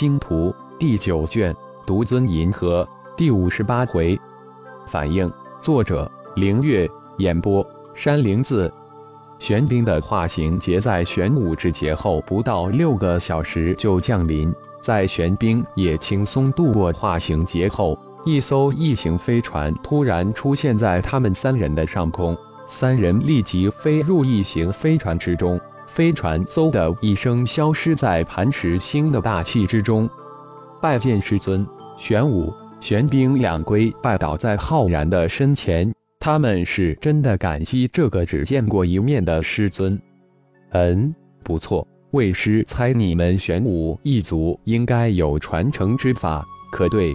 星图》第九卷独尊银河第五十八回。反应：作者：凌月，演播：山灵子。玄冰的化形劫在玄武之劫后不到六个小时就降临，在玄冰也轻松度过化形劫后，一艘异形飞船突然出现在他们三人的上空，三人立即飞入异形飞船之中。飞船嗖的一声消失在磐石星的大气之中。拜见师尊，玄武、玄冰两龟拜倒在浩然的身前。他们是真的感激这个只见过一面的师尊。嗯，不错，为师猜你们玄武一族应该有传承之法，可对？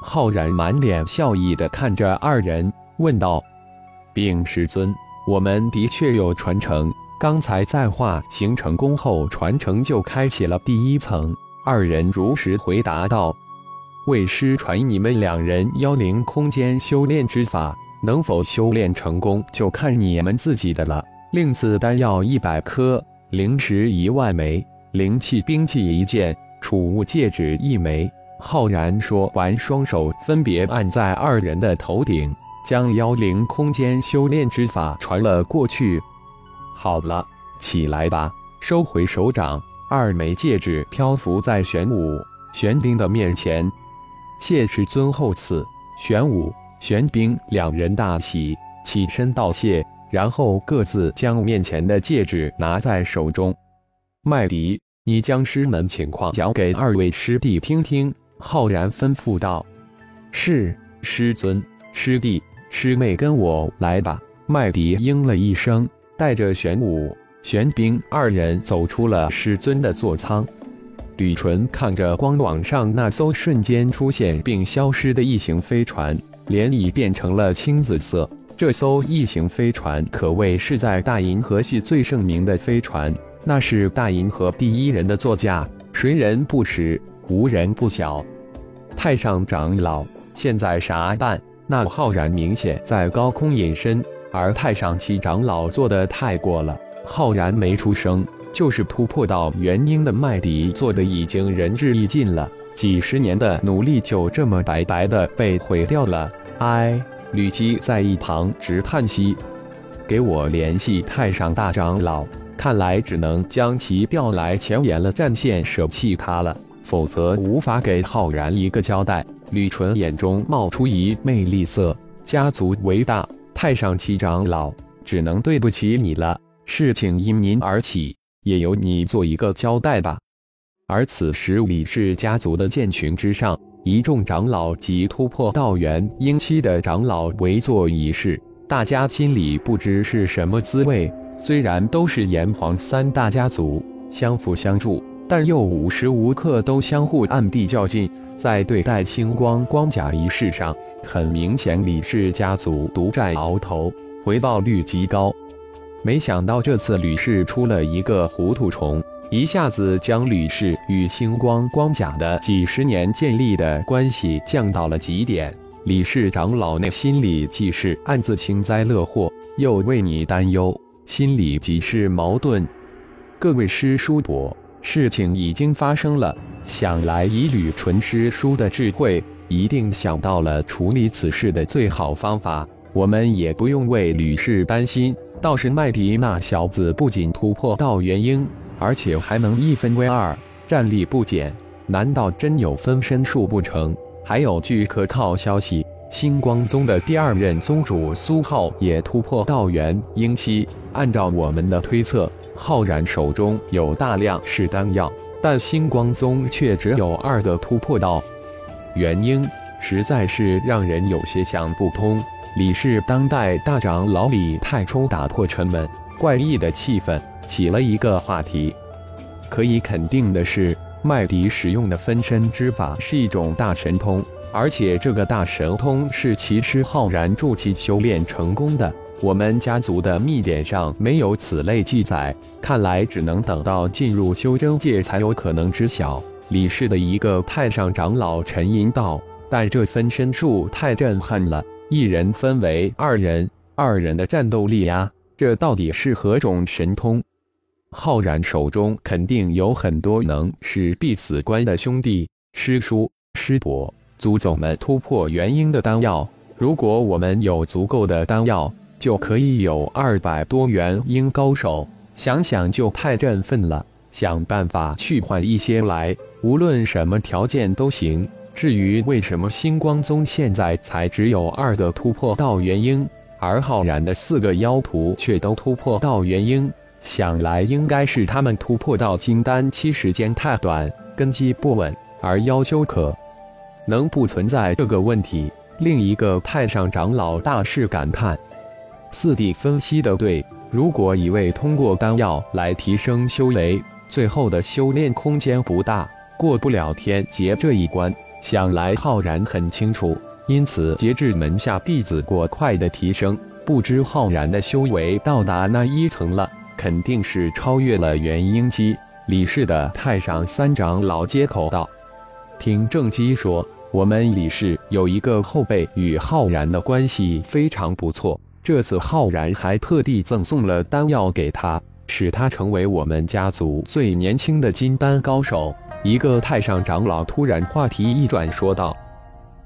浩然满脸笑意的看着二人，问道：“禀师尊，我们的确有传承。”刚才在化形成功后，传承就开启了第一层。二人如实回答道：“为师传你们两人妖灵空间修炼之法，能否修炼成功，就看你们自己的了。令赐丹药一百颗，灵石一万枚，灵气兵器一件，储物戒指一枚。”浩然说完，双手分别按在二人的头顶，将妖灵空间修炼之法传了过去。好了，起来吧，收回手掌。二枚戒指漂浮在玄武、玄冰的面前，谢师尊厚赐。玄武、玄冰两人大喜，起身道谢，然后各自将面前的戒指拿在手中。麦迪，你将师门情况讲给二位师弟听听。浩然吩咐道：“是，师尊。师弟、师妹跟我来吧。”麦迪应了一声。带着玄武、玄冰二人走出了师尊的座舱。吕纯看着光网上那艘瞬间出现并消失的异形飞船，脸已变成了青紫色。这艘异形飞船可谓是在大银河系最盛名的飞船，那是大银河第一人的座驾，谁人不识，无人不晓。太上长老，现在啥办？那浩然明显在高空隐身。而太上七长老做的太过了，浩然没出声，就是突破到元婴的麦迪做的已经仁至义尽了，几十年的努力就这么白白的被毁掉了。哎，吕基在一旁直叹息。给我联系太上大长老，看来只能将其调来前沿了战线，舍弃他了，否则无法给浩然一个交代。吕纯眼中冒出一魅力色，家族为大。太上七长老只能对不起你了，事情因您而起，也由你做一个交代吧。而此时，李氏家族的剑群之上，一众长老及突破道元婴期的长老围坐一室，大家心里不知是什么滋味。虽然都是炎黄三大家族，相辅相助，但又无时无刻都相互暗地较劲。在对待星光光甲一事上，很明显李氏家族独占鳌头，回报率极高。没想到这次吕氏出了一个糊涂虫，一下子将吕氏与星光光甲的几十年建立的关系降到了极点。李氏长老内心里既是暗自幸灾乐祸，又为你担忧，心里极是矛盾。各位师叔伯。事情已经发生了，想来以吕纯师叔的智慧，一定想到了处理此事的最好方法。我们也不用为吕氏担心。倒是麦迪那小子，不仅突破到元婴，而且还能一分为二，战力不减。难道真有分身术不成？还有据可靠消息，星光宗的第二任宗主苏浩也突破到元婴期。按照我们的推测。浩然手中有大量是丹药，但星光宗却只有二个突破道，原因实在是让人有些想不通。李氏当代大长老李太冲打破沉闷怪异的气氛，起了一个话题。可以肯定的是，麦迪使用的分身之法是一种大神通，而且这个大神通是其师浩然助其修炼成功的。我们家族的秘典上没有此类记载，看来只能等到进入修真界才有可能知晓。李氏的一个太上长老沉吟道：“但这分身术太震撼了，一人分为二人，二人的战斗力呀，这到底是何种神通？”浩然手中肯定有很多能使必死关的兄弟、师叔、师伯、祖宗们突破元婴的丹药。如果我们有足够的丹药，就可以有二百多元婴高手。想想就太振奋了。想办法去换一些来，无论什么条件都行。至于为什么星光宗现在才只有二个突破到元婴，而浩然的四个妖徒却都突破到元婴，想来应该是他们突破到金丹期时间太短，根基不稳，而妖修可能不存在这个问题。另一个太上长老大是感叹：“四弟分析的对，如果一味通过丹药来提升修为，最后的修炼空间不大，过不了天劫这一关。想来浩然很清楚，因此节制门下弟子过快的提升。不知浩然的修为到达那一层了，肯定是超越了元婴期。李氏的太上三长老接口道：“听正姬说。”我们李氏有一个后辈与浩然的关系非常不错，这次浩然还特地赠送了丹药给他，使他成为我们家族最年轻的金丹高手。一个太上长老突然话题一转，说道：“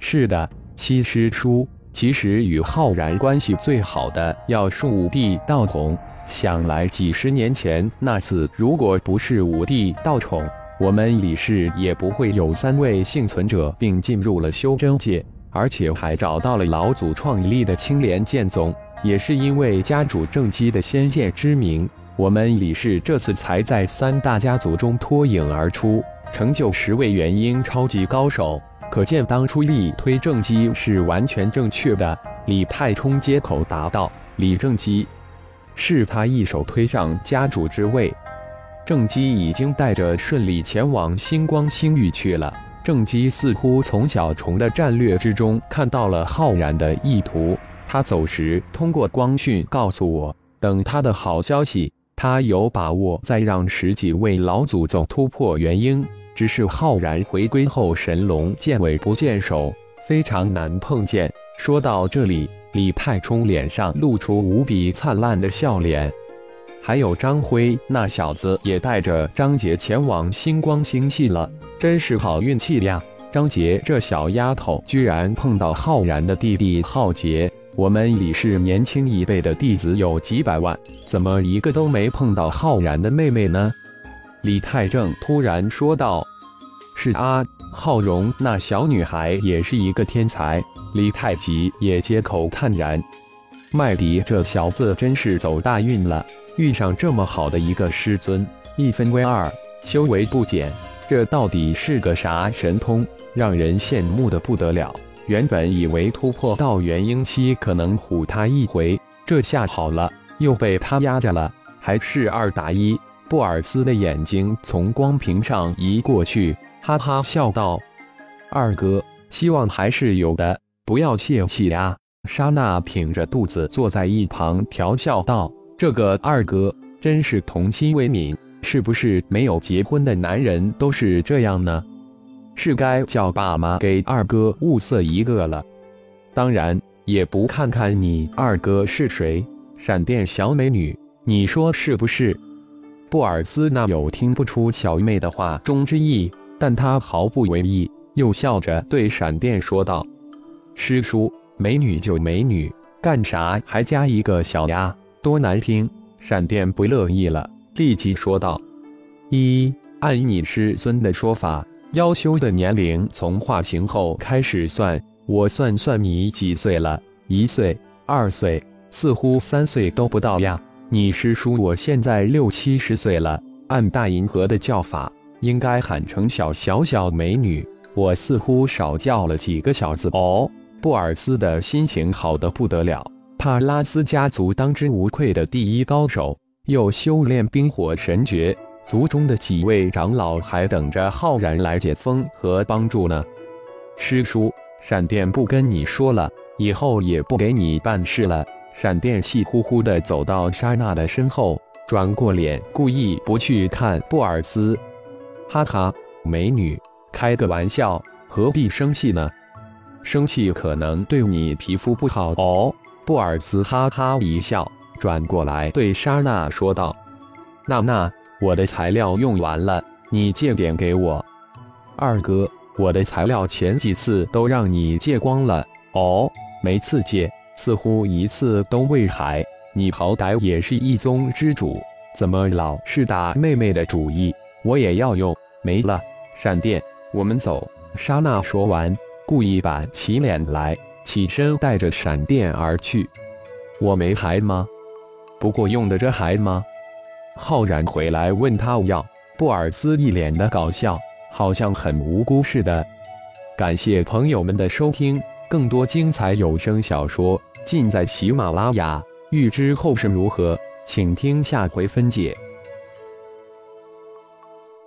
是的，七师叔，其实与浩然关系最好的要数五帝道统。想来几十年前那次，如果不是五帝道宠。”我们李氏也不会有三位幸存者，并进入了修真界，而且还找到了老祖创立的青莲剑宗。也是因为家主正姬的先见之明，我们李氏这次才在三大家族中脱颖而出，成就十位元婴超级高手。可见当初力推正姬是完全正确的。李太冲接口答道：“李正姬，是他一手推上家主之位。”郑基已经带着顺利前往星光星域去了。郑基似乎从小虫的战略之中看到了浩然的意图。他走时通过光讯告诉我，等他的好消息。他有把握再让十几位老祖宗突破元婴。只是浩然回归后神龙见尾不见首，非常难碰见。说到这里，李太冲脸上露出无比灿烂的笑脸。还有张辉那小子也带着张杰前往星光星系了，真是好运气呀！张杰这小丫头居然碰到浩然的弟弟浩杰。我们李氏年轻一辈的弟子有几百万，怎么一个都没碰到浩然的妹妹呢？李太正突然说道：“是啊，浩荣那小女孩也是一个天才。”李太极也接口叹然：“麦迪这小子真是走大运了。”遇上这么好的一个师尊，一分为二，修为不减，这到底是个啥神通，让人羡慕的不得了。原本以为突破到元婴期可能唬他一回，这下好了，又被他压着了，还是二打一。布尔斯的眼睛从光屏上移过去，哈哈笑道：“二哥，希望还是有的，不要泄气呀。”莎娜挺着肚子坐在一旁调笑道。这个二哥真是童心未泯，是不是没有结婚的男人都是这样呢？是该叫爸妈给二哥物色一个了。当然，也不看看你二哥是谁，闪电小美女，你说是不是？布尔斯那有听不出小妹的话中之意，但他毫不为意，又笑着对闪电说道：“师叔，美女就美女，干啥还加一个小丫？”多难听！闪电不乐意了，立即说道：“一，按你师尊的说法，妖修的年龄从化形后开始算。我算算你几岁了？一岁、二岁，似乎三岁都不到呀。你师叔我现在六七十岁了，按大银河的叫法，应该喊成小小小美女。我似乎少叫了几个小字哦。”布尔斯的心情好得不得了。帕拉斯家族当之无愧的第一高手，又修炼冰火神诀，族中的几位长老还等着浩然来解封和帮助呢。师叔，闪电不跟你说了，以后也不给你办事了。闪电气呼呼地走到莎娜的身后，转过脸，故意不去看布尔斯。哈哈，美女，开个玩笑，何必生气呢？生气可能对你皮肤不好哦。布尔斯哈哈一笑，转过来对莎娜说道：“娜娜，我的材料用完了，你借点给我。二哥，我的材料前几次都让你借光了。哦，每次借，似乎一次都未还。你好歹也是一宗之主，怎么老是打妹妹的主意？我也要用，没了。闪电，我们走。莎娜说完，故意板起脸来，起身带着闪电而去。我没孩吗？不过用得着孩吗？浩然回来问他要，布尔斯一脸的搞笑，好像很无辜似的。感谢朋友们的收听，更多精彩有声小说尽在喜马拉雅。欲知后事如何，请听下回分解。